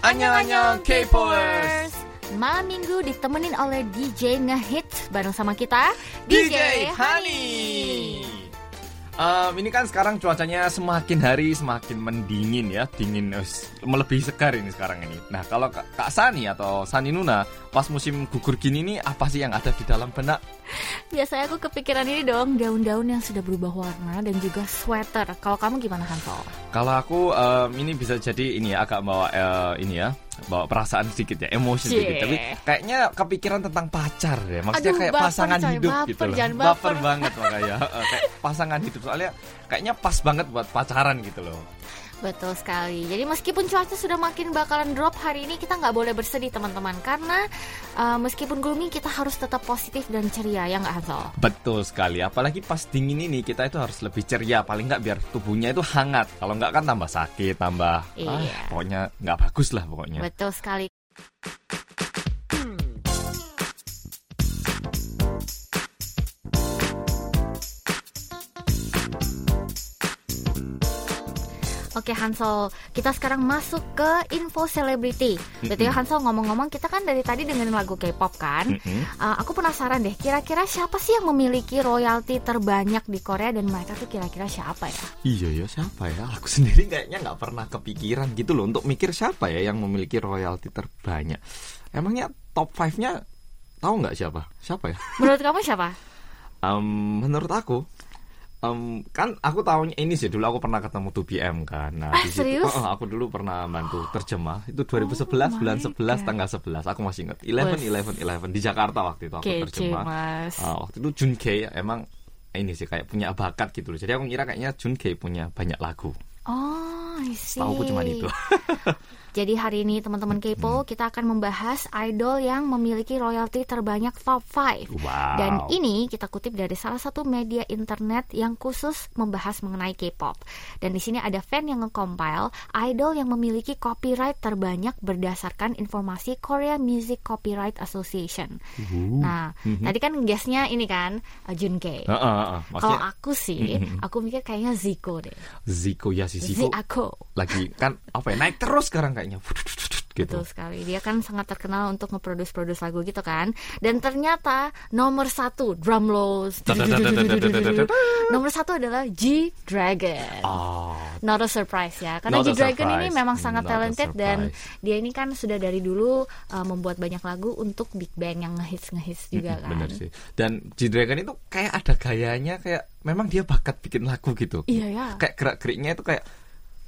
Annyeonghaseyo K-popers. Malam minggu ditemenin oleh DJ ngehits bareng sama kita DJ Honey. Um, ini kan sekarang cuacanya semakin hari semakin mendingin ya, dingin us, melebihi segar ini sekarang ini. Nah kalau Kak Sani atau Sani Nuna pas musim gugur gini nih apa sih yang ada di dalam benak? Biasanya aku kepikiran ini dong daun-daun yang sudah berubah warna dan juga sweater. Kalau kamu gimana Hansol? Kalau aku um, ini bisa jadi ini ya agak bawa uh, ini ya bawa perasaan sedikit ya, emosi Cie. sedikit. Tapi kayaknya kepikiran tentang pacar ya. Maksudnya Aduh, kayak baper, pasangan coy, hidup baper, gitu loh. jangan baper. banget makanya. Heeh, kayak pasangan hidup soalnya kayaknya pas banget buat pacaran gitu loh. Betul sekali. Jadi meskipun cuaca sudah makin bakalan drop hari ini kita nggak boleh bersedih teman-teman karena uh, meskipun gloomy kita harus tetap positif dan ceria ya nggak Hansol? Betul sekali. Apalagi pas dingin ini kita itu harus lebih ceria. Paling nggak biar tubuhnya itu hangat. Kalau nggak kan tambah sakit, tambah ah, Iya. pokoknya nggak bagus lah pokoknya. Betul sekali. Oke Hansol, kita sekarang masuk ke info selebriti. Betul ya Hansol ngomong-ngomong kita kan dari tadi dengerin lagu K-pop kan. Uh, aku penasaran deh, kira-kira siapa sih yang memiliki royalti terbanyak di Korea dan mereka tuh kira-kira siapa ya? Iya ya siapa ya? Aku sendiri kayaknya nggak pernah kepikiran gitu loh untuk mikir siapa ya yang memiliki royalti terbanyak. Emangnya top 5-nya tahu nggak siapa? Siapa ya? Menurut kamu siapa? Em, menurut aku em, kan aku tahunya ini sih dulu aku pernah ketemu 2PM kan. Nah, Ah, di situ- serius? Oh, oh, aku dulu pernah bantu terjemah. Itu Oh 2011 bulan my 11 God. tanggal 11. Aku masih ingat. 11 11 11 di Jakarta waktu itu aku Kece terjemah. mas. Ah, waktu itu Junkei emang ini sih kayak punya bakat gitu loh. Jadi aku ngira kayaknya Junkei punya banyak lagu. Oh, I see. Tahu aku cuma itu. Jadi hari ini teman-teman Kepo kita akan membahas idol yang memiliki royalti terbanyak top 5. Wow. Dan ini kita kutip dari salah satu media internet yang khusus membahas mengenai K-pop. Dan di sini ada fan yang nge-compile idol yang memiliki copyright terbanyak berdasarkan informasi Korea Music Copyright Association. Uh. Nah, tadi kan guestnya ini kan uh, Junkei. Heeh, heeh. Kalau Maksudnya aku sih, aku mikir kayaknya Zico deh. Ziko ya si Ziko Zico. lagi kan apa ya naik terus sekarang kayaknya gitu. Betul sekali. Dia kan sangat terkenal untuk nge-produce-produce lagu gitu kan. Dan ternyata nomor satu drum rolls. nomor satu adalah G Dragon. Oh, Not a surprise ya, karena G Dragon ini memang sangat Not talented dan dia ini kan sudah dari dulu uh, membuat banyak lagu untuk Big Bang yang ngehits ngehits juga kan. bener sih. Dan G Dragon itu kayak ada gayanya kayak memang dia bakat bikin lagu gitu. Iya ya. Kayak gerak geriknya itu kayak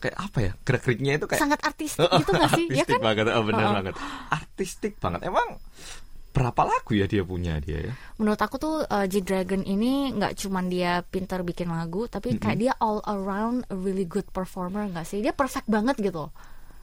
kayak apa ya? Gerak geriknya itu kayak Sangat artistik gitu gak sih? Ya artistik kan? banget, oh, bener Oh. banget. Artistik banget. Emang berapa lagu ya dia punya dia ya? Menurut aku tuh uh, G Dragon ini nggak cuman dia pintar bikin lagu, tapi kayak dia all around a really good performer nggak sih? Dia perfect banget gitu.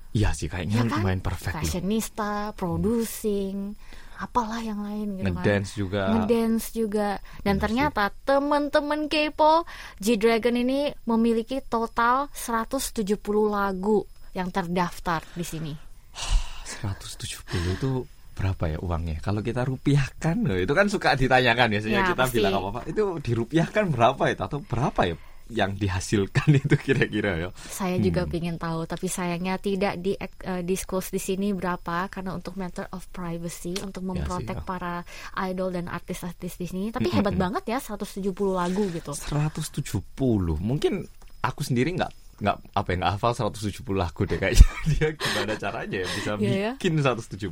Iya sih kayaknya Ya kan? lumayan perfect loh. Fashionista, producing, apalah yang lain gitu Ngedance kan. juga. Ngedance juga. Dan Bener ternyata temen-temen K-pop G Dragon ini memiliki total 170 lagu yang terdaftar di sini. 170 itu berapa ya uangnya? Kalau kita rupiahkan, loh, itu kan suka ditanyakan biasanya Ya, kita pasti. bilang apa Itu dirupiahkan berapa itu atau berapa ya yang dihasilkan itu kira-kira ya? Saya juga Hmm. ingin tahu, tapi sayangnya tidak di eh, disclose di sini berapa karena untuk matter of privacy untuk memprotek Ya sih, ya. para idol dan artis-artis di sini. Tapi hebat banget ya 170 lagu gitu. 170 mungkin aku sendiri nggak nggak apa ya nggak hafal 170 lagu deh kayaknya dia gimana caranya ya bisa Iya ya. bikin 170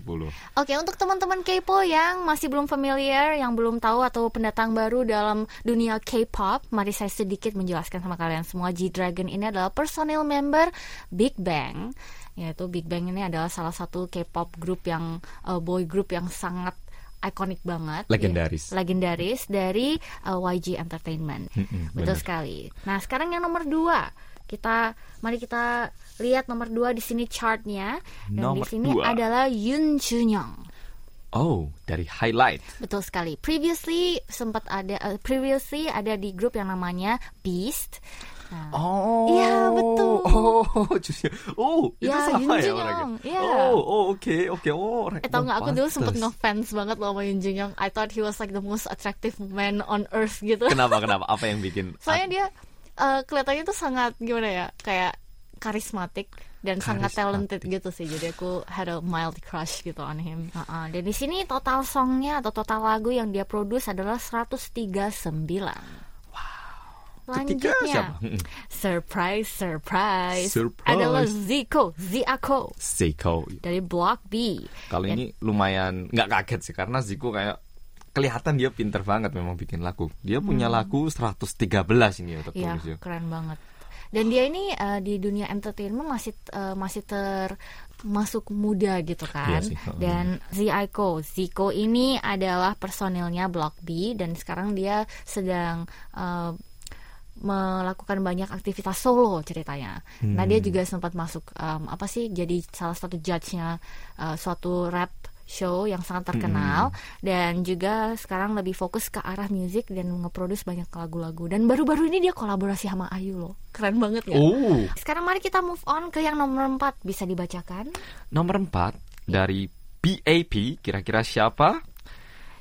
Oke, untuk teman-teman K-pop yang masih belum familiar, yang belum tahu atau pendatang baru dalam dunia K-pop, mari saya sedikit menjelaskan sama kalian semua. G-Dragon ini adalah personil member Big Bang. Yaitu Big Bang ini adalah salah satu K-pop group yang uh, boy group yang sangat ikonik banget, Legendaris. Ya, legendaris dari uh, YG Entertainment. Mm-mm, Betul bener. sekali. Nah, sekarang yang nomor dua, kita mari kita lihat nomor dua di sini chartnya. Dan di Nomor sini dua. adalah Yoon Junyoung. oh dari highlight Betul sekali. Previously sempat ada uh, previously ada di grup yang namanya Beast. Nah, Oh, Iya, betul. Oh, justru. Oh, itu Ya, sama Yoon ya orangnya. Young, iya. Oh, oh, oke, oke. Oh, orang. eh tau nggak aku dulu sempet ngefans banget loh sama Yoon Jin Young. I thought he was like the most attractive man on earth gitu. Kenapa, kenapa? Apa yang bikin? Soalnya dia uh, kelihatannya tuh sangat gimana ya, kayak karismatik dan sangat talented gitu sih. Jadi aku had a mild crush gitu on him. Uh-uh. Dan di sini total songnya atau total lagu yang dia produce adalah 139. Ketiga Selanjutnya, siapa? Mm-mm. surprise, surprise, Surprise. adalah Zico, Ziako Seiko. dari Block B. Kalau ini lumayan nggak kaget sih karena Zico kayak kelihatan dia pinter banget memang bikin lagu. Dia punya lagu 113 ini untuk Hmm. Iya, tulis ya. keren banget. Dan dia ini eh, di dunia entertainment masih eh, masih ter masuk muda gitu kan. Iya sih, heeh. Dan Zico, Zico ini adalah personilnya Block B dan sekarang dia sedang eh, melakukan banyak aktivitas solo ceritanya. Nah Hmm. dia juga sempat masuk em, apa sih jadi salah satu judge-nya eh, suatu rap show yang sangat terkenal Hmm. dan juga sekarang lebih fokus ke arah musik dan nge-produce banyak lagu-lagu. Dan baru-baru ini dia kolaborasi sama Ayu loh. Keren banget ya? Oh, sekarang mari kita move on ke yang nomor 4 bisa dibacakan? Nomor 4 dari BAP kira-kira siapa?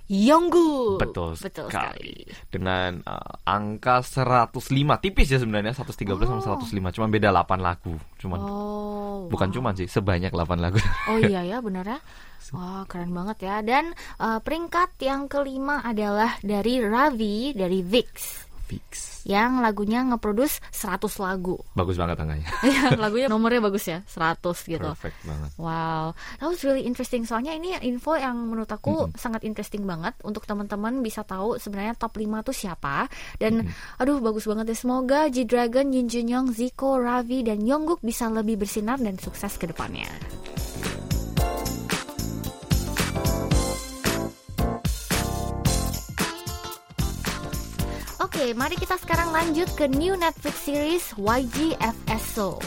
Yonggu Betul, betul sekali. sekali Dengan uh, angka 105 tipis ya sebenarnya 113 sama Oh. 105 cuma beda 8 lagu. Cuman oh bukan wow. cuman sih sebanyak 8 lagu. Oh iya ya benar ya. Wah keren banget ya. Dan eh, peringkat yang kelima adalah dari Ravi dari Vix Fix. yang lagunya ngeproduce 100 lagu. Bagus banget angkanya. Ya, lagunya nomornya bagus ya, 100 gitu. Perfect banget. Wow, that was really interesting. Soalnya ini info yang menurut aku sangat interesting banget untuk teman-teman bisa tahu sebenarnya top 5 tuh siapa. Dan aduh bagus banget ya. Semoga G-Dragon, Yun Jun Young, Zico, Ravi, dan Yongguk bisa lebih bersinar dan sukses ke depannya. Oke, mari kita sekarang lanjut ke new Netflix series YG FSO.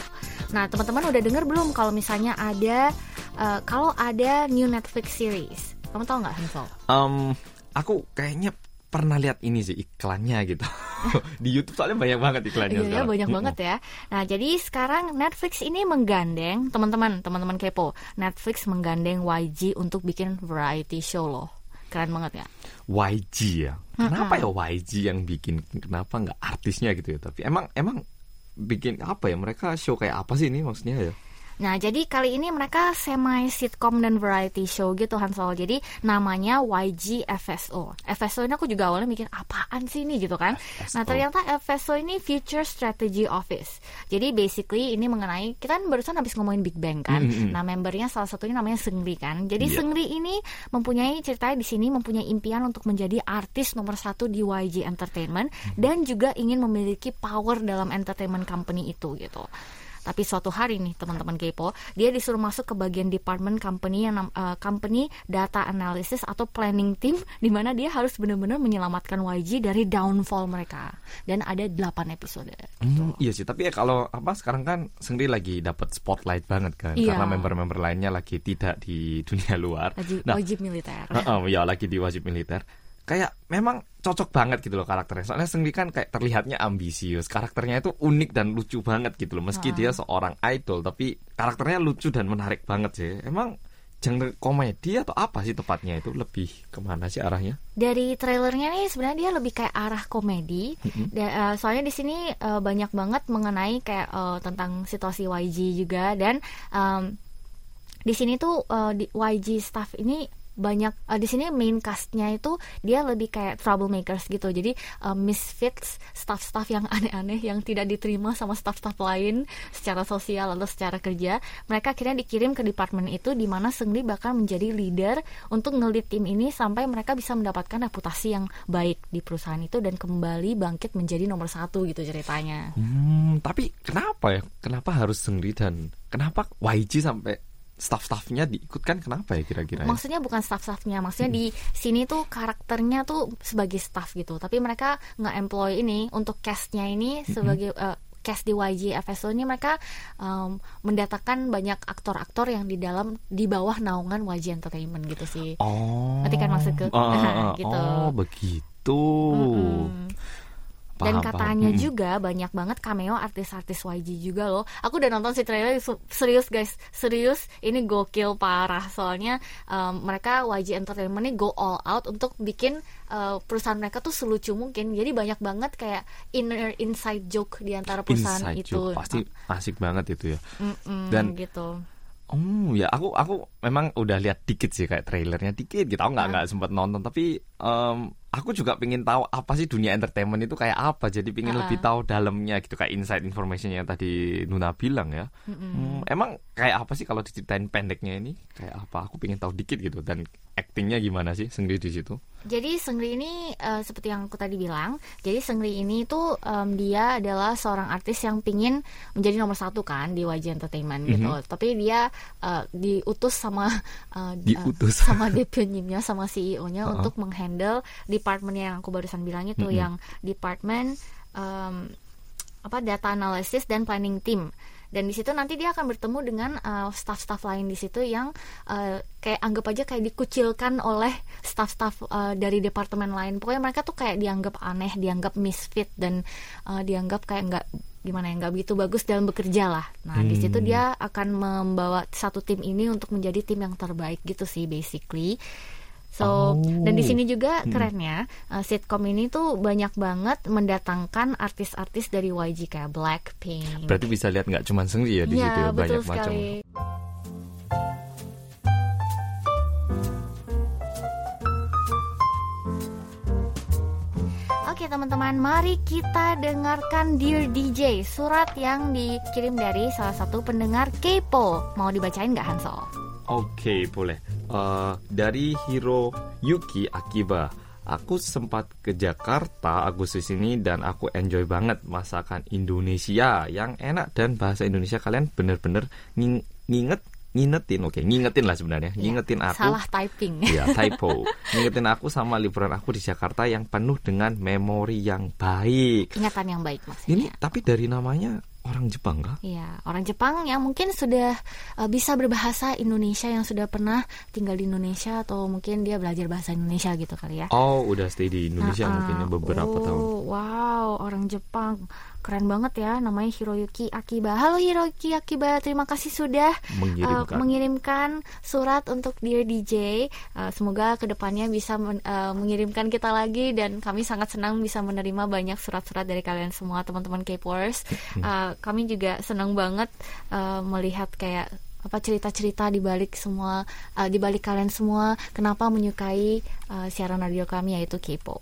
Nah, teman-teman udah denger belum kalau misalnya ada eh, kalau ada new Netflix series? Kamu tahu nggak, Hansel? Um, aku kayaknya pernah lihat ini sih iklannya gitu. Di YouTube soalnya banyak banget iklannya Iya, ya, banyak banget ya. Nah, jadi sekarang Netflix ini menggandeng teman-teman, teman-teman kepo. Netflix menggandeng YG untuk bikin variety show loh. Keren banget ya. YG ya. Kenapa ya YG yang bikin? Kenapa nggak artisnya gitu ya? Tapi emang emang bikin apa ya? Mereka show kayak apa sih ini maksudnya ya? Nah, jadi kali ini mereka semi sitcom dan variety show gitu Hansol. Jadi namanya YG FSO. FSO ini aku juga awalnya mikir apaan sih ini gitu kan. Nah, ternyata FSO ini Future Strategy Office. Jadi basically ini mengenai kita kan barusan habis ngomongin Big Bang kan. Mm-mm. Nah, membernya salah satunya namanya Seungri kan. Jadi Iya. Seungri ini mempunyai ceritanya di sini mempunyai impian untuk menjadi artis nomor satu di YG Entertainment dan juga ingin memiliki power dalam entertainment company itu gitu. Tapi suatu hari nih teman-teman Kepo, dia disuruh masuk ke bagian department company yang eh, company data analysis atau planning team di mana dia harus benar-benar menyelamatkan YG dari downfall mereka. Dan ada 8 episode. Hmm, iya sih, tapi ya kalau apa sekarang kan sendiri lagi dapat spotlight banget kan, Iya. karena member-member lainnya lagi tidak di dunia luar. Wajib, Nah, wajib militer. Heeh, ya lagi di wajib militer. Kayak memang cocok banget gitu loh karakternya. Soalnya Seungri kan kayak terlihatnya ambisius. Karakternya itu unik dan lucu banget gitu loh. Meski dia seorang idol, tapi karakternya lucu dan menarik banget sih. Emang genre komedi atau apa sih tepatnya itu lebih ke mana sih arahnya? Dari trailernya nih sebenarnya dia lebih kayak arah komedi. Da- eh, soalnya di sini eh, banyak banget mengenai kayak eh, tentang situasi YG juga dan em, di sini tuh di YG staff ini banyak eh, di sini main castnya itu dia lebih kayak troublemakers gitu jadi eh, misfits staff-staff yang aneh-aneh yang tidak diterima sama staff-staff lain secara sosial atau secara kerja mereka akhirnya dikirim ke departemen itu di mana Seungri bakal menjadi leader untuk ngelit tim ini sampai mereka bisa mendapatkan reputasi yang baik di perusahaan itu dan kembali bangkit menjadi nomor satu gitu ceritanya Hmm, tapi kenapa ya? Kenapa harus Seungri dan kenapa YG sampai staff-staffnya diikutkan kenapa ya kira-kira? ya? Maksudnya bukan staff-staffnya, maksudnya di sini tuh karakternya tuh sebagai staff gitu. Tapi mereka nggak employ ini untuk castnya ini sebagai eh, cast di YG FSO ini mereka em, mendatangkan banyak aktor-aktor yang di dalam di bawah naungan YG Entertainment gitu sih. Oh. Ngerti kan maksudku? Ah. Gitu. Oh, begitu. Dan Paham, katanya paham. Mm. juga banyak banget cameo artis-artis YG juga loh. Aku udah nonton si trailer serius guys, serius ini gokil parah. Soalnya um, mereka YG Entertainment ini go all out untuk bikin uh, perusahaan mereka tuh selucu mungkin. Jadi banyak banget kayak inner inside joke di antara perusahaan Inside itu. joke, pasti asik banget itu ya. Mm-mm, Dan- gitu. Oh ya aku aku memang udah lihat dikit sih kayak trailernya dikit gitu aku nggak Ah. nggak sempat nonton tapi em, aku juga pengen tahu apa sih dunia entertainment itu kayak apa. Jadi pengen Ah. lebih tahu dalamnya gitu kayak inside information yang tadi Nuna bilang ya. Hmm, emang kayak apa sih kalau diceritain pendeknya ini? Kayak apa? Aku pengen tahu dikit gitu dan actingnya gimana sih sendiri di situ Jadi Seungri ini eh, seperti yang aku tadi bilang, jadi Seungri ini tuh em, dia adalah seorang artis yang pingin menjadi nomor satu kan di YG Entertainment gitu. Mhm. Tapi dia eh, diutus sama eh, Diutus. sama DPO-nya sama CEO-nya Uh-uh. untuk menghandle departemennya yang aku barusan bilang itu Mhm. yang department em, apa data analysis dan planning team. Dan di situ nanti dia akan bertemu dengan uh, staff-staff lain di situ yang uh, kayak anggap aja kayak dikucilkan oleh staff-staff uh, dari departemen lain. Pokoknya mereka tuh kayak dianggap aneh, dianggap misfit dan uh, dianggap kayak nggak gimana ya nggak begitu bagus dalam bekerja lah. Nah di situ Hmm. dia akan membawa satu tim ini untuk menjadi tim yang terbaik gitu sih basically. So Oh. dan di sini juga Hmm. kerennya uh, sitcom ini tuh banyak banget mendatangkan artis-artis dari YG kayak Blackpink. berarti bisa lihat nggak cuma Seungri ya di Iya, situ ya betul banyak macam sekali. Oke teman-teman, mari kita dengarkan Dear DJ, surat yang dikirim dari salah satu pendengar Kepo. Mau dibacain nggak Hansol? Oke, boleh. Eh, dari Hiro Yuki Akiba. Aku sempat ke Jakarta Agustus ini dan aku enjoy banget masakan Indonesia yang enak dan bahasa Indonesia kalian bener-bener nging- nginget ngingetin oke ngingetin lah sebenarnya ngingetin aku Salah typing. Iya, typo. Ngingetin aku sama liburan aku di Jakarta yang penuh dengan memori yang baik. Ingatan yang baik Ini maksudnya. tapi dari namanya orang Jepang kah? Iya, orang Jepang yang mungkin sudah uh, bisa berbahasa Indonesia yang sudah pernah tinggal di Indonesia atau mungkin dia belajar bahasa Indonesia gitu kali ya. Oh, udah stay di Indonesia Ah, ah. mungkin ya beberapa oh, tahun. Wow, orang Jepang. Keren banget ya namanya Hiroyuki Akiba. Halo Hiroyuki Akiba, terima kasih sudah uh, Mengirimkan. mengirimkan surat untuk Dear DJ. Uh, semoga ke depannya bisa men- uh, mengirimkan kita lagi dan kami sangat senang bisa menerima banyak surat-surat dari kalian semua teman-teman K-popers. Uh, kami juga senang banget uh, melihat kayak apa cerita-cerita di balik semua uh, di balik kalian semua kenapa menyukai uh, siaran radio kami yaitu Kepo.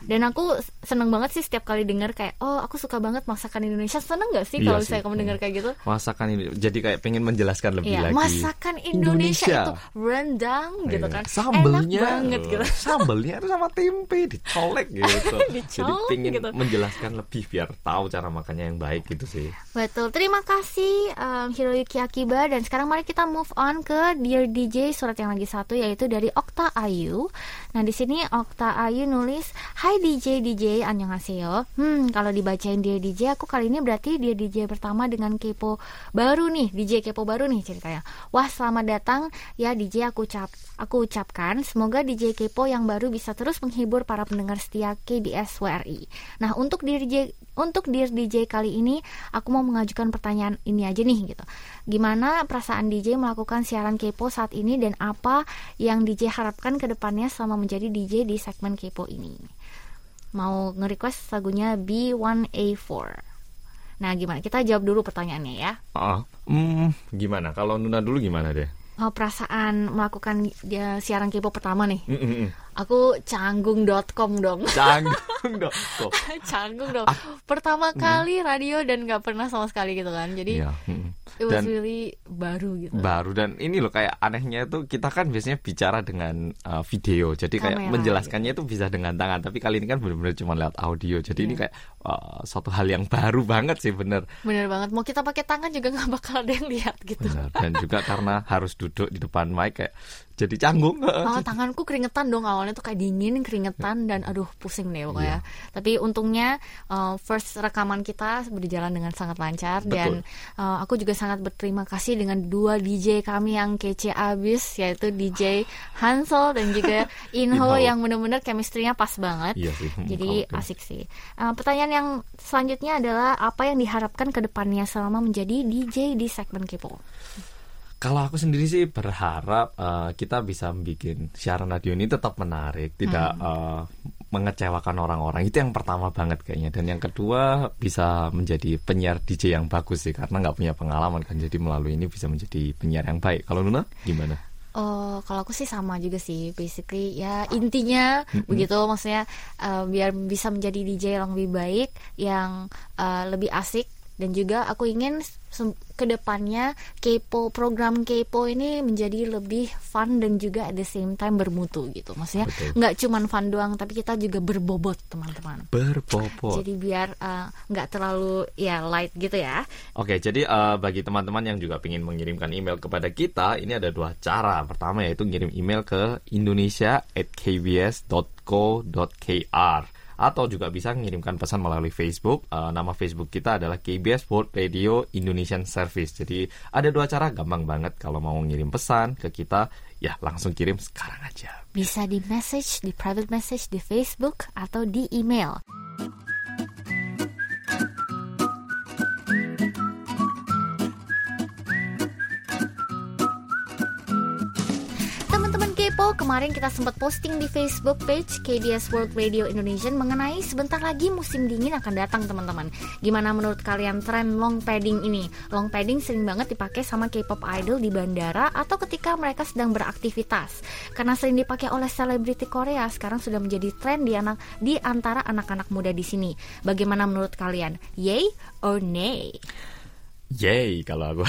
Dan aku seneng banget sih setiap kali dengar kayak oh aku suka banget masakan Indonesia. Seneng gak sih Iya kalau misalnya kamu dengar kayak gitu? Masakan ini jadi kayak pengen menjelaskan lebih Iya, lagi. masakan Indonesia, Indonesia. itu rendang gitu Iya. kan. Sambelnya Enak banget gitu. Sambelnya itu sama tempe dicolek gitu. Jadi Dicolek pengen gitu. menjelaskan lebih biar tahu cara makannya yang baik gitu sih. Betul. Terima kasih um, Hiroyuki Akiba dan sekarang mari kita move on ke Dear DJ surat yang lagi satu yaitu dari Okta Ayu. Nah, di sini Okta Ayu nulis, "Hai DJ DJ annyeonghaseyo." Hmm, kalau dibacain Dear DJ aku kali ini berarti Dear DJ pertama dengan kepo baru nih, DJ kepo baru nih ceritanya. Wah, selamat datang ya DJ aku ucap aku ucapkan semoga DJ kepo yang baru bisa terus menghibur para pendengar setia KBS WRI. Nah, untuk DJ untuk Dear DJ kali ini aku mau mengajukan pertanyaan ini aja nih gitu. Gimana perasaan DJ melakukan siaran kepo saat ini dan apa yang DJ harapkan ke depannya selama menjadi DJ di segmen kepo ini? Mau nge-request lagunya B1A4. Nah, gimana? Kita jawab dulu pertanyaannya ya. Ah, hmm, gimana? Kalau Nuna dulu gimana deh? Oh, perasaan melakukan dia siaran kepo pertama nih. Mm, mm, mm. Aku canggung.com dong. Canggung dong. Kok. canggung dong. Pertama kali radio dan nggak pernah sama sekali gitu kan. Jadi Iya, mm. it was Dan- really baru gitu. baru dan ini loh kayak anehnya itu kita kan biasanya bicara dengan uh, video jadi kayak Kamera, menjelaskannya itu bisa dengan tangan tapi kali ini kan benar-benar cuma lewat audio jadi ini Iya. kayak uh, suatu hal yang baru banget sih bener Bener banget. Mau kita pakai tangan juga nggak bakal ada yang lihat gitu. Bener. dan juga karena harus duduk di depan mic kayak jadi canggung Oh, tanganku keringetan dong awalnya awalnya tuh kayak dingin, keringetan dan aduh pusing deh pokoknya. Iya. Tapi untungnya uh, first rekaman kita berjalan dengan sangat lancar dan uh, aku juga sangat berterima kasih dengan dua DJ kami yang kece abis yaitu DJ Hansel dan juga Inho Inho. yang benar-benar chemistry-nya pas banget. Iya sih. Hmm, Jadi oke. asik sih. Uh, pertanyaan yang selanjutnya adalah apa yang diharapkan ke depannya selama menjadi DJ di segmen Kepo? Kalau aku sendiri sih berharap eh, kita bisa bikin siaran radio ini tetap menarik, tidak eh, mengecewakan orang-orang. Itu yang pertama banget kayaknya. Dan yang kedua bisa menjadi penyiar DJ yang bagus sih, karena nggak punya pengalaman kan. Jadi melalui ini bisa menjadi penyiar yang baik. Kalau Luna gimana? Oh, kalau aku sih sama juga sih, basically ya intinya begitu, maksudnya eh, biar bisa menjadi DJ yang lebih baik, yang eh, lebih asik dan juga aku ingin ke depannya kepo program kepo ini menjadi lebih fun dan juga at the same time bermutu gitu, maksudnya nggak cuman fun doang, tapi kita juga berbobot teman-teman. Berbobot. Jadi biar eh, nggak terlalu ya light gitu ya. Oke, jadi eh, bagi teman-teman yang juga ingin mengirimkan email kepada kita, ini ada dua cara. Pertama yaitu ngirim email ke indonesia@kbs.co.kr atau juga bisa mengirimkan pesan melalui Facebook. Eh, nama Facebook kita adalah KBS World Radio Indonesian Service. Jadi ada dua cara, gampang banget kalau mau ngirim pesan ke kita, ya langsung kirim sekarang aja. Bisa di message, di private message di Facebook atau di email. Kemarin kita sempat posting di Facebook page KBS World Radio Indonesia mengenai sebentar lagi musim dingin akan datang teman-teman. Gimana menurut kalian tren long padding ini? Long padding sering banget dipakai sama K-pop idol di bandara atau ketika mereka sedang beraktivitas. Karena sering dipakai oleh selebriti Korea, sekarang sudah menjadi tren di anak di antara anak-anak muda di sini. Bagaimana menurut kalian? Yay or nay? Yay kalau aku.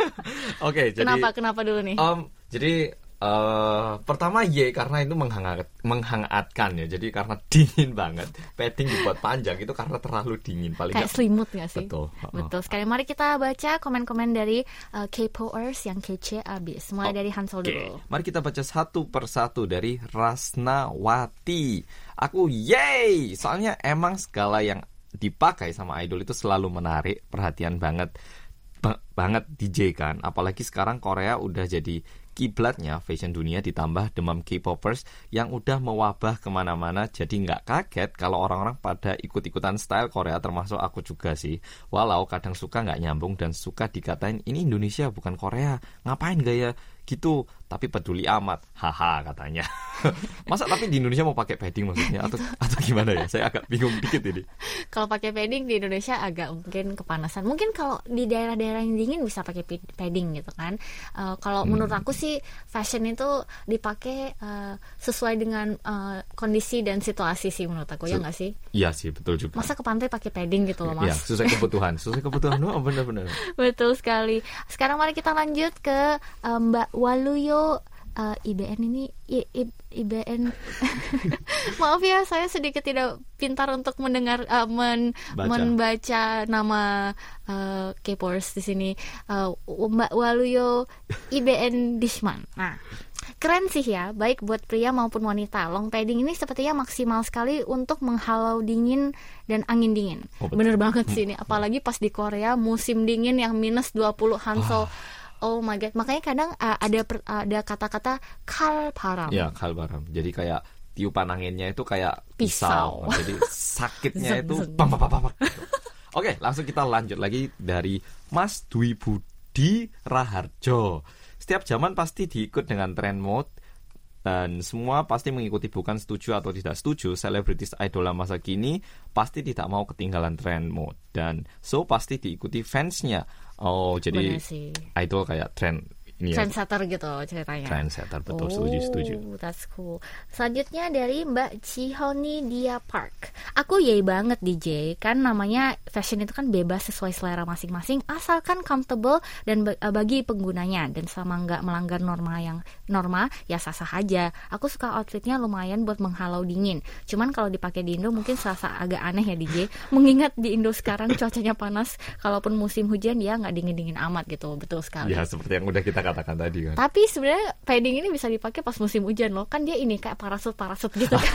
Oke, jadi Kenapa? Kenapa dulu nih? Em, jadi eh, pertama Y karena itu menghangat menghangatkan ya. Jadi karena dingin banget. Padding dibuat panjang itu karena terlalu dingin paling Kayak nggak- selimut gak sih? Betul. Oh. Betul sekali. Mari kita baca komen-komen dari uh, K-popers yang kece abis. Mulai dari Hansel Oke, dulu. mari kita baca satu persatu dari Rasnawati. Aku yay, soalnya emang segala yang dipakai sama idol itu selalu menarik perhatian banget ba- banget DJ kan. Apalagi sekarang Korea udah jadi kiblatnya fashion dunia ditambah demam K-popers yang udah mewabah ke mana-mana jadi nggak kaget kalau orang-orang pada ikut-ikutan style Korea termasuk aku juga sih. Walau kadang suka nggak nyambung dan suka dikatain ini Indonesia bukan Korea ngapain gaya gitu tapi peduli amat haha katanya masa tapi di Indonesia mau pakai padding maksudnya atau atau gimana ya saya agak bingung dikit ini Kalau pakai padding di Indonesia agak mungkin kepanasan. Mungkin kalau di daerah-daerah yang dingin bisa pakai padding gitu kan. Uh, kalau Hmm. menurut aku sih fashion itu dipakai uh, sesuai dengan uh, kondisi dan situasi sih menurut aku ya nggak sih? iya sih betul juga Masa ke pantai pakai padding gitu loh ya mas? sesuai kebutuhan sesuai kebutuhan oh benar-benar Betul sekali. Sekarang mari kita lanjut ke uh, Mbak Waluyo uh, IBN ini I- I- IBN maaf ya saya sedikit tidak pintar untuk mendengar uh, men- Baca. membaca nama uh, K-popers di sini Uh, Mbak Waluyo IBN Dishman. Nah Keren sih ya, baik buat pria maupun wanita. Long padding ini sepertinya maksimal sekali untuk menghalau dingin dan angin dingin. Oh, betul. Bener banget sih ini, apalagi pas di Korea musim dingin yang minus 20 Hansel. Oh my god, makanya kadang uh, ada per- ada kata-kata kalparam. ya kalbaram jadi kayak tiupan anginnya itu kayak Pisau. pisau, jadi sakitnya itu pam pam pam oke langsung kita lanjut lagi dari Mas Dwi Budi Raharjo. Setiap zaman pasti diikut dengan trend mode dan semua pasti mengikuti bukan setuju atau tidak setuju selebritis idola masa kini pasti tidak mau ketinggalan trend mode dan so pasti diikuti fansnya oh jadi sih. idol kayak trend ya Trendsetter gitu ceritanya. trendsetter betul setuju setuju Oh, that's cool. Selanjutnya dari Mbak Chihoni Dia Park. Aku yay banget DJ, kan namanya fashion itu kan bebas sesuai selera masing-masing, asalkan comfortable dan eh, bagi penggunanya dan selama nggak melanggar norma yang norma ya sah-sah aja. Aku suka outfitnya lumayan buat menghalau dingin. Cuman kalau dipakai di Indo mungkin serasa agak aneh ya DJ. Mengingat di Indo sekarang cuacanya panas, kalaupun musim hujan ya nggak dingin-dingin amat gitu. Betul sekali. Ya seperti yang udah kita katakan tadi kan. Tapi sebenarnya padding ini bisa dipakai pas musim hujan loh. Kan dia ini kayak parasut parasut gitu kan.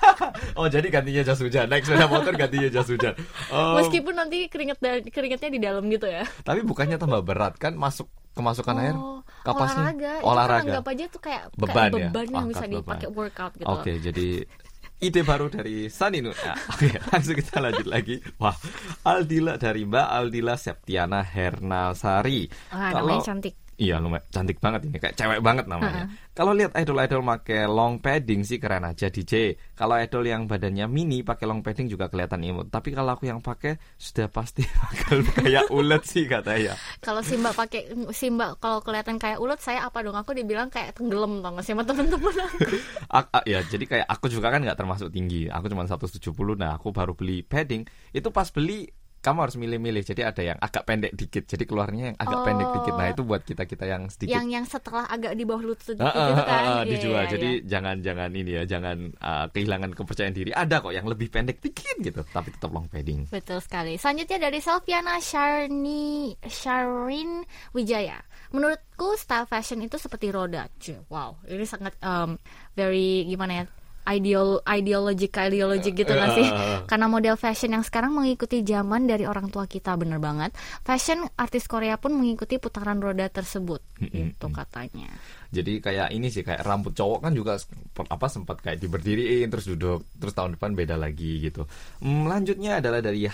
oh jadi gantinya jas hujan. Naik sepeda motor gantinya jas hujan. Oh, Meskipun nanti keringet da- keringetnya di dalam gitu ya. tapi bukannya tambah berat kan masuk kemasukan air Oh, kapasnya olahraga. Itu kan olahraga. anggap aja tuh kayak Beban kayak ya? beban yang bisa beban. dipakai workout gitu. Oke, jadi ide baru dari Sani Nur. Ya, Oke, langsung kita lanjut lagi. Wah, Aldila dari Mbak Aldila Septiana Hernasari. Wah, namanya cantik. Iya, lumayan cantik banget ini, kayak cewek banget namanya. Kalau lihat idol-idol pakai long padding sih keren aja DJ. Kalau idol yang badannya mini pakai long padding juga kelihatan imut. Tapi kalau aku yang pakai sudah pasti bakal kayak ulet sih katanya. Kalau Simba pakai Simba kalau kelihatan kayak ulet saya apa dong? Aku dibilang kayak tenggelam tau gak sih sama temen-temen aku. Ak- ak- ya jadi kayak aku juga kan nggak termasuk tinggi aku cuma 170 nah aku baru beli padding itu pas beli kamu harus milih-milih jadi ada yang agak pendek dikit jadi keluarnya yang agak Oh. pendek dikit nah itu buat kita kita yang sedikit yang yang setelah agak di bawah lutut gitu ah, kan. ah, ah, Iya, dijual iya, jadi iya. jangan jangan ini ya jangan ah, kehilangan kepercayaan diri ada kok yang lebih pendek dikit gitu tapi tetap long padding Betul sekali. Selanjutnya dari Selviana Sharni Sharin Wijaya. Menurutku style fashion itu seperti roda. Wow, ini sangat um, very gimana ya? Ideal, ideologic, ideologic gitu nggak sih? Karena model fashion yang sekarang mengikuti zaman dari orang tua kita bener banget. Fashion artis Korea pun mengikuti putaran roda tersebut, itu katanya. jadi kayak ini sih kayak rambut cowok kan juga apa sempat kayak diberdiriin terus duduk terus tahun depan beda lagi gitu Hmm, lanjutnya adalah dari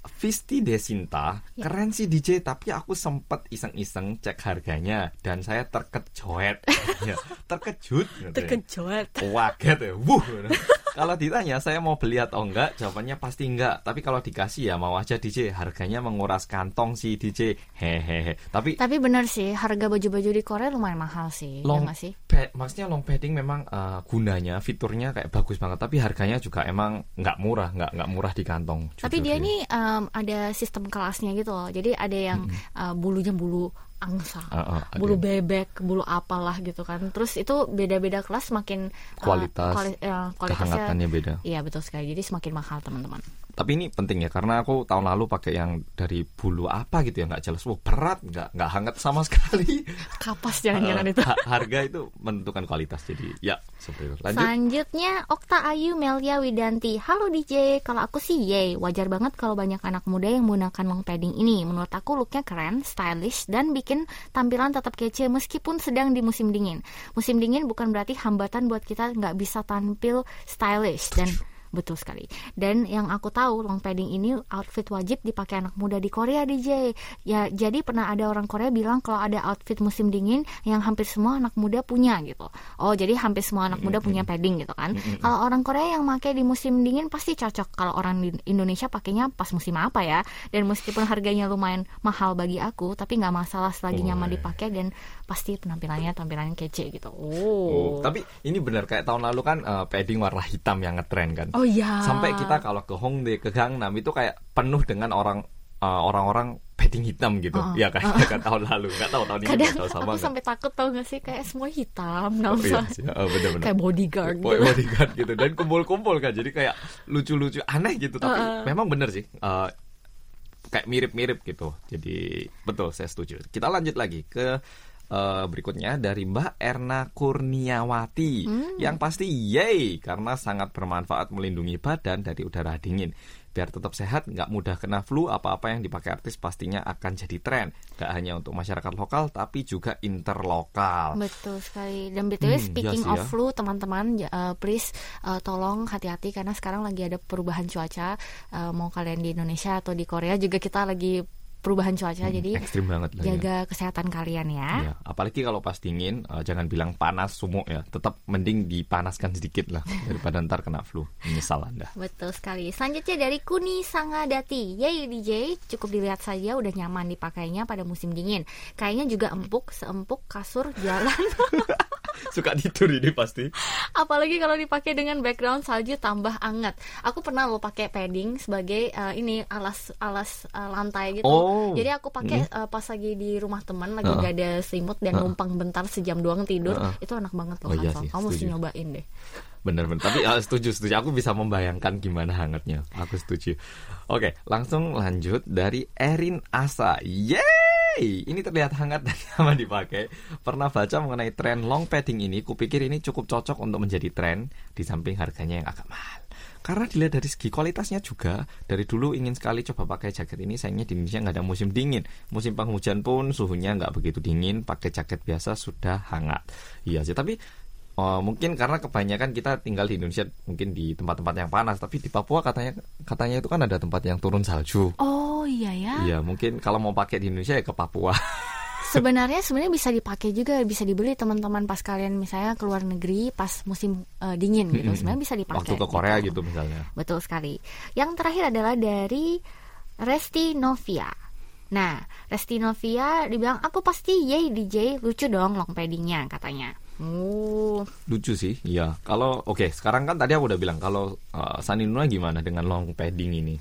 Visti Desinta Ya. keren sih DJ tapi aku sempat iseng-iseng cek harganya dan saya terkejut Ya, terkejut. Terkejut. Waget ya, wuh. kalau ditanya saya mau beli atau enggak, jawabannya pasti enggak. Tapi kalau dikasih ya mau aja DJ. Harganya menguras kantong sih DJ. Hehehe. Tapi Tapi bener sih, harga baju-baju di Korea lumayan mahal sih, ya long nggak sih? maksudnya long padding memang eh, gunanya, fiturnya kayak bagus banget. Tapi harganya juga emang nggak murah, nggak nggak murah di kantong. Tapi dia ini um, ada sistem kelasnya gitu loh. Jadi ada yang uh, bulunya bulu angsa, ah, ada. bulu bebek, bulu apalah gitu kan. Terus itu beda-beda kelas makin uh, Kualitas, kuali- uh, kualitasnya kehangatannya beda. Iya betul sekali. Jadi semakin mahal teman-teman. Tapi ini penting ya karena aku tahun lalu pakai yang dari bulu apa gitu ya nggak jelas. Wah berat, nggak nggak hangat sama sekali. Kapas jangan-jangan Eh, itu. ha- harga itu menentukan kualitas jadi ya seperti itu. Lanjut. Selanjutnya Okta Ayu Melia Widanti. Halo DJ, kalau aku sih yay Wajar banget kalau banyak anak muda yang menggunakan long padding ini. Menurut aku looknya keren, stylish, dan bikin tampilan tetap kece meskipun sedang di musim dingin. Musim dingin bukan berarti hambatan buat kita nggak bisa tampil stylish Dan Betul sekali. Dan yang aku tahu long padding ini outfit wajib dipakai anak muda di Korea DJ. Ya jadi pernah ada orang Korea bilang kalau ada outfit musim dingin yang hampir semua anak muda punya gitu. Oh jadi hampir semua anak muda punya padding gitu kan. Kalau orang Korea yang pakai di musim dingin pasti cocok. Kalau orang di Indonesia pakainya pas musim apa ya? Dan meskipun harganya lumayan mahal bagi aku, tapi nggak masalah selagi nyaman dipakai dan pasti penampilannya tampilan kece gitu. Oh, Oh. tapi ini benar kayak tahun lalu kan eh, padding warna hitam yang ngetren kan Oh iya. sampai kita kalau ke Hongdae ke Gangnam itu kayak penuh dengan orang eh, orang-orang padding hitam gitu. Oh. ya kayak kan tahun lalu. Nggak tahu tahun ini kadang tahu sama aku nggak. sampai takut tau gak sih? Kayak semua hitam nggak Oh, iya oh, bener-bener. kayak bodyguard Boy gitu. bodyguard gitu. Dan kumpul-kumpul kan jadi kayak lucu-lucu. Aneh gitu tapi Uh-uh. memang bener sih. Eh, kayak mirip-mirip gitu. Jadi betul saya setuju. Kita lanjut lagi ke eh, berikutnya dari Mbak Erna Kurniawati yang pasti yay karena sangat bermanfaat melindungi badan dari udara dingin. Biar tetap sehat nggak mudah kena flu apa-apa yang dipakai artis pastinya akan jadi tren. Nggak hanya untuk masyarakat lokal tapi juga interlokal. Betul sekali. Dan btw Hmm, speaking iya sih of ya. flu teman-teman uh, please uh, tolong hati-hati karena sekarang lagi ada perubahan cuaca. Uh, mau kalian di Indonesia atau di Korea juga kita lagi perubahan cuaca Hmm, jadi ekstrim banget lah ya. jaga kesehatan kalian ya Ya, apalagi kalau pas dingin, eh, jangan bilang panas sumuk ya. Tetap mending dipanaskan sedikit lah daripada ntar kena flu. Menyesal Anda. Betul sekali. Selanjutnya dari Kuni Sangadati. Yay DJ, cukup dilihat saja udah nyaman dipakainya pada musim dingin. Kayaknya juga empuk, seempuk kasur jalan. Suka tidur ini pasti. Apalagi kalau dipakai dengan background salju tambah anget. Aku pernah lo pakai padding sebagai eh, ini alas alas eh, lantai gitu. Oh. Jadi aku pakai eh, pas lagi di rumah teman lagi Heeh. gak ada selimut dan Heeh. numpang bentar sejam doang tidur. Heeh. Itu enak banget loh Oh iya sih, Kamu mesti nyobain deh. Bener-bener. Tapi eh, setuju, setuju. Aku bisa membayangkan gimana hangatnya. Aku setuju. Oke, langsung lanjut dari Erin Asa. Yeay! Hey, ini terlihat hangat dan nyaman dipakai. Pernah baca mengenai tren long padding ini, kupikir ini cukup cocok untuk menjadi tren di samping harganya yang agak mahal. Karena dilihat dari segi kualitasnya juga, dari dulu ingin sekali coba pakai jaket ini, sayangnya di Indonesia nggak ada musim dingin. Musim penghujan pun suhunya nggak begitu dingin, pakai jaket biasa sudah hangat. Iya sih, tapi Oh, mungkin karena kebanyakan kita tinggal di Indonesia mungkin di tempat-tempat yang panas, tapi di Papua katanya katanya itu kan ada tempat yang turun salju. Oh iya ya. Iya, mungkin kalau mau pakai di Indonesia ya ke Papua. Sebenarnya sebenarnya bisa dipakai juga, bisa dibeli teman-teman pas kalian misalnya ke luar negeri pas musim uh, dingin gitu. Sebenarnya bisa dipakai. Waktu ke Korea gitu misalnya. Betul sekali. Yang terakhir adalah dari Resti Novia. Nah, Resti Novia dibilang aku pasti yay DJ lucu dong long paddingnya katanya. Oh. Lucu sih, iya. Kalau oke, okay, sekarang kan tadi aku udah bilang kalau uh, Sani Nuna gimana dengan long padding ini?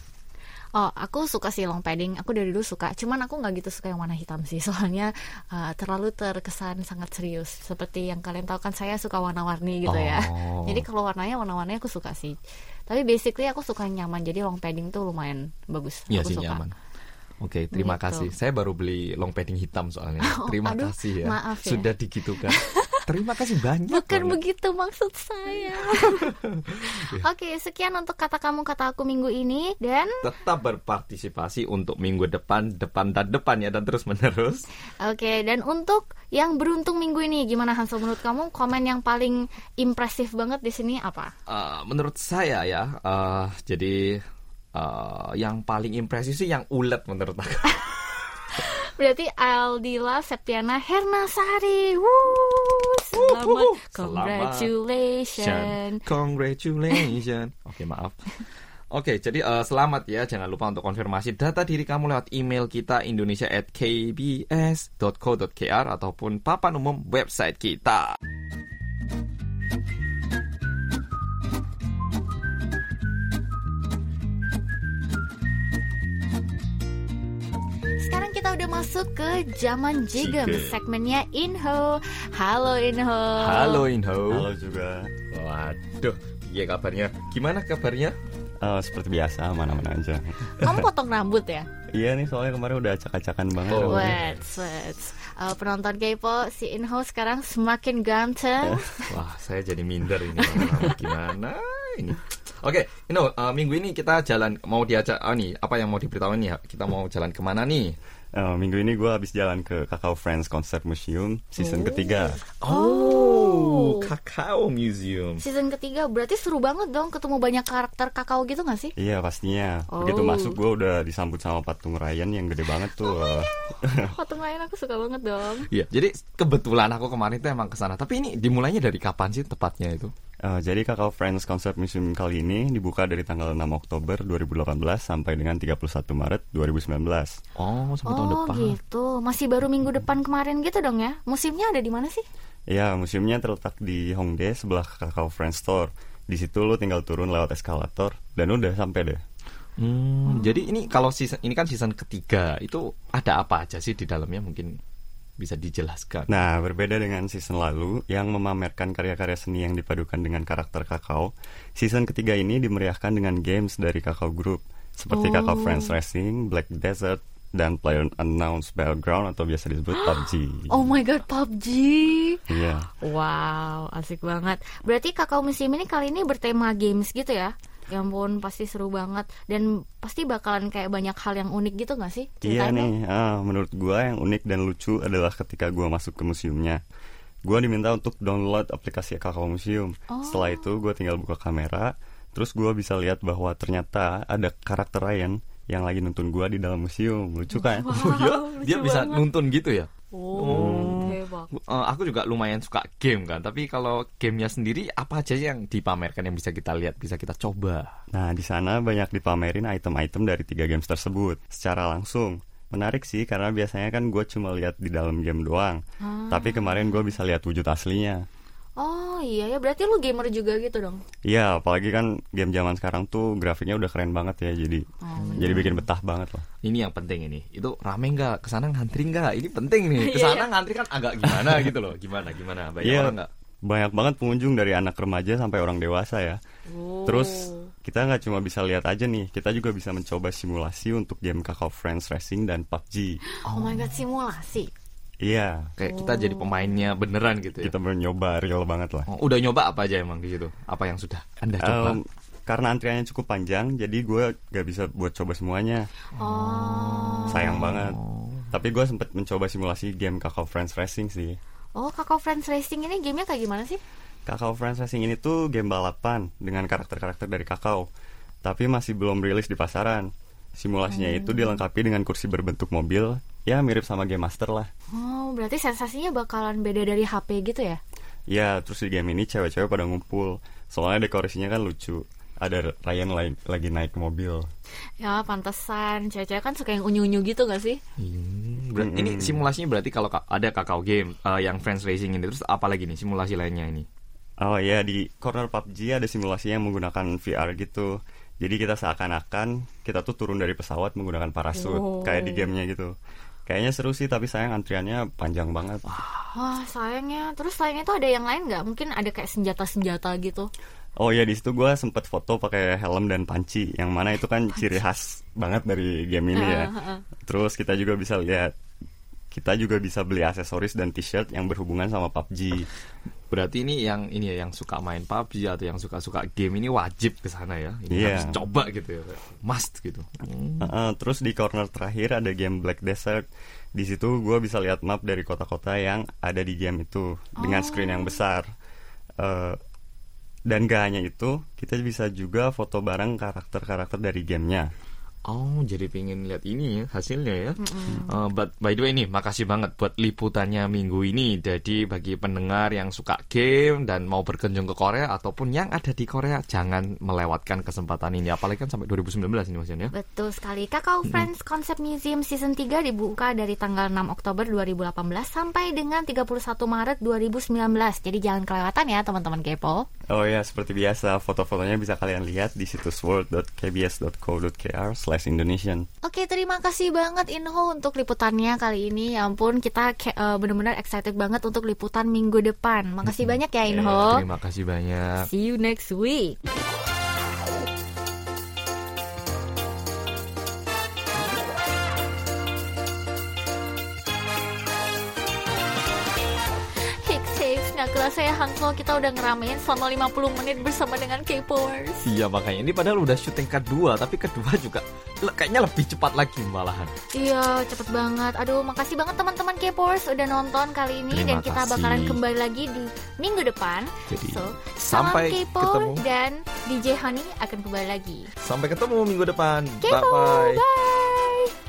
Oh, aku suka sih long padding. Aku dari dulu suka. Cuman aku nggak gitu suka yang warna hitam sih. Soalnya uh, terlalu terkesan sangat serius. Seperti yang kalian tahu kan saya suka warna-warni gitu ya. oh. ya. Jadi kalau warnanya warna-warnanya aku suka sih. Tapi basically aku suka nyaman. Jadi long padding tuh lumayan bagus. Iya sih suka. nyaman. Oke, okay, terima gitu. kasih. Saya baru beli long padding hitam soalnya. Oh, terima aduh, kasih ya. Maaf ya. Sudah digitukan. Terima kasih banyak. Bukan banget. begitu maksud saya. Oke, sekian untuk kata kamu kata aku minggu ini dan tetap berpartisipasi untuk minggu depan, depan dan depan ya dan terus menerus. Oke, dan untuk yang beruntung minggu ini gimana Hansel menurut kamu? Komen yang paling impresif banget di sini apa? Uh, menurut saya ya, uh, jadi uh, yang paling impresif sih yang ulet menurut aku. Berarti Aldila Septiana Hernasari. Woo, selamat. Congratulations. Congratulations. Oke, okay, maaf. Oke, okay, jadi uh, selamat ya. Jangan lupa untuk konfirmasi data diri kamu lewat email kita indonesia@kbs.co.kr ataupun papan umum website kita. Masuk ke zaman jigem segmennya Inho. Halo Inho. Halo Inho. Halo juga. Waduh, iya kabarnya? Gimana kabarnya? Uh, seperti biasa, mana-mana aja. Kamu potong rambut ya? iya nih, soalnya kemarin udah acak-acakan banget. Oh. Wait, wait. Uh, penonton K-pop si Inho sekarang semakin ganteng. Wah, saya jadi minder ini. Gimana ini? Oke, okay, you know, uh, minggu ini kita jalan mau diajak, oh nih, apa yang mau diberitahu nih? Kita mau jalan ke mana nih? Uh, minggu ini gue habis jalan ke Kakao Friends Concert Museum season oh. ketiga. Oh, Kakao Museum. Season ketiga berarti seru banget dong ketemu banyak karakter kakao gitu gak sih? Iya pastinya. Oh. Begitu masuk gue udah disambut sama patung Ryan yang gede banget tuh. Oh patung Ryan aku suka banget dong. Iya, jadi kebetulan aku kemarin tuh emang ke sana. Tapi ini dimulainya dari kapan sih tepatnya itu? Uh, jadi Kakao Friends Concert Museum kali ini dibuka dari tanggal 6 Oktober 2018 sampai dengan 31 Maret 2019. Oh, sampai oh, tahun depan. Oh, gitu. Masih baru minggu depan kemarin gitu dong ya. Museumnya ada di mana sih? Ya, museumnya terletak di Hongdae sebelah Kakao Friends Store. Di situ lo tinggal turun lewat eskalator dan udah sampai deh. Hmm, hmm. Jadi ini kalau season ini kan season ketiga itu ada apa aja sih di dalamnya mungkin bisa dijelaskan. Nah, berbeda dengan season lalu yang memamerkan karya-karya seni yang dipadukan dengan karakter Kakao, season ketiga ini dimeriahkan dengan games dari Kakao Group seperti oh. Kakao Friends Racing, Black Desert, dan Player Unknown's Battleground atau biasa disebut PUBG. Oh my god, PUBG. Iya. Yeah. Wow, asik banget. Berarti Kakao Museum ini kali ini bertema games gitu ya? Ya ampun pasti seru banget. Dan pasti bakalan kayak banyak hal yang unik gitu gak sih ceritanya? iya nih ah, menurut gue yang unik dan lucu adalah ketika gue masuk ke museumnya. Gue diminta untuk download aplikasi Kakao Museum. Oh. setelah itu gue tinggal buka kamera terus gue bisa lihat bahwa ternyata ada karakter Ryan yang lagi nuntun gue di dalam museum. Lucu kan? Wow, oh iya dia bisa banget. nuntun gitu ya? Oh, Uh, aku juga lumayan suka game kan, tapi kalau gamenya sendiri apa aja yang dipamerkan yang bisa kita lihat, bisa kita coba? Nah, di sana banyak dipamerin item-item dari tiga games tersebut secara langsung. Menarik sih karena biasanya kan gue cuma lihat di dalam game doang, ah. tapi kemarin gue bisa lihat wujud aslinya. Oh iya ya, berarti lu gamer juga gitu dong? Iya, apalagi kan game zaman sekarang tuh grafiknya udah keren banget ya, jadi oh, jadi bikin betah banget loh. Ini yang penting ini, itu rame nggak? Ke sana ngantri nggak? Ini penting nih. Iya, Ke sana iya. ngantri kan agak gimana gitu loh, gimana gimana? Banyak yeah. orang nggak? Banyak banget pengunjung dari anak remaja sampai orang dewasa ya. Oh. Terus kita nggak cuma bisa lihat aja nih, kita juga bisa mencoba simulasi untuk game Kakao Friends Racing dan PUBG. Oh my god, simulasi. Iya, Kayak kita jadi pemainnya beneran gitu ya. kita mencoba real banget lah. Oh, udah nyoba apa aja emang di situ? Apa yang sudah Anda coba? Em, karena antriannya cukup panjang, jadi gue gak bisa buat coba semuanya. Oh. Sayang banget. Tapi gue sempet mencoba simulasi game Kakao Friends Racing sih. Oh, Kakao Friends Racing ini gamenya kayak gimana sih? Kakao Friends Racing ini tuh game balapan dengan karakter-karakter dari Kakao, tapi masih belum rilis di pasaran. Simulasinya itu dilengkapi dengan kursi berbentuk mobil, ya mirip sama Game Master lah. Oh, berarti sensasinya bakalan beda dari HP gitu ya? Ya, terus di game ini cewek-cewek pada ngumpul. Soalnya dekorasinya kan lucu. Ada Ryan lagi, lagi naik mobil. Ya, pantesan. Cewek-cewek kan suka yang unyu-unyu gitu gak sih? Hmm, ber- Ini simulasinya berarti kalau ka- ada kakao game eh, yang Friends Racing ini terus apa lagi nih simulasi lainnya ini? Oh ya, di corner PUBG ada simulasi yang menggunakan VR gitu. Jadi kita seakan-akan kita tuh turun dari pesawat menggunakan parasut, Oh. kayak di gamenya gitu. Kayaknya seru sih, tapi sayang antriannya panjang banget. Wah, sayangnya. Terus selain itu ada yang lain nggak? Mungkin ada kayak senjata-senjata gitu. Oh ya, di situ gue sempet foto pakai helm dan panci, yang mana itu kan ciri khas banget dari game ini ya. Terus kita juga bisa lihat, kita juga bisa beli aksesoris dan t-shirt yang berhubungan sama PUBG. Berarti ini yang ini ya yang suka main PUBG atau yang suka-suka game ini wajib ke sana ya. Ini Iya. harus coba gitu ya. Must gitu. Hmm. Heeh, terus di corner terakhir ada game Black Desert. Di situ gue bisa lihat map dari kota-kota yang ada di game itu dengan screen yang besar. Eh, dan gak hanya itu, kita bisa juga foto bareng karakter-karakter dari gamenya. Oh, jadi pengen lihat ini ya hasilnya ya. Uh, but by the way nih, makasih banget buat liputannya minggu ini. Jadi bagi pendengar yang suka game dan mau berkunjung ke Korea ataupun yang ada di Korea, jangan melewatkan kesempatan ini. Apalagi kan sampai 2019 ini Mas Yan ya. Betul sekali. Kakao Friends Concept Museum Season 3 dibuka dari tanggal 6 Oktober 2018 sampai dengan 31 Maret 2019. Jadi jangan kelewatan ya teman-teman kepo. Oh ya, seperti biasa, foto-fotonya bisa kalian lihat di situs world.kbs.co.kr slash Indonesian. Oke, terima kasih banget Inho untuk liputannya kali ini. Ya ampun, kita eh, benar-benar excited banget untuk liputan minggu depan. Makasih banyak ya Inho. Terima kasih banyak. See you next week. Nggak kerasa ya Hansel kita udah ngeramein selama 50 menit bersama dengan K-Powers. Iya makanya ini padahal udah syuting kedua, tapi kedua juga le- kayaknya lebih cepat lagi malahan. Iya, cepet banget. Aduh, makasih banget teman-teman K-Powers udah nonton kali ini Terima dan kita kasih. bakalan kembali lagi di minggu depan. Jadi, so, sampai K-Pow ketemu. dan DJ Honey akan kembali lagi. Sampai ketemu minggu depan. Bye bye. bye.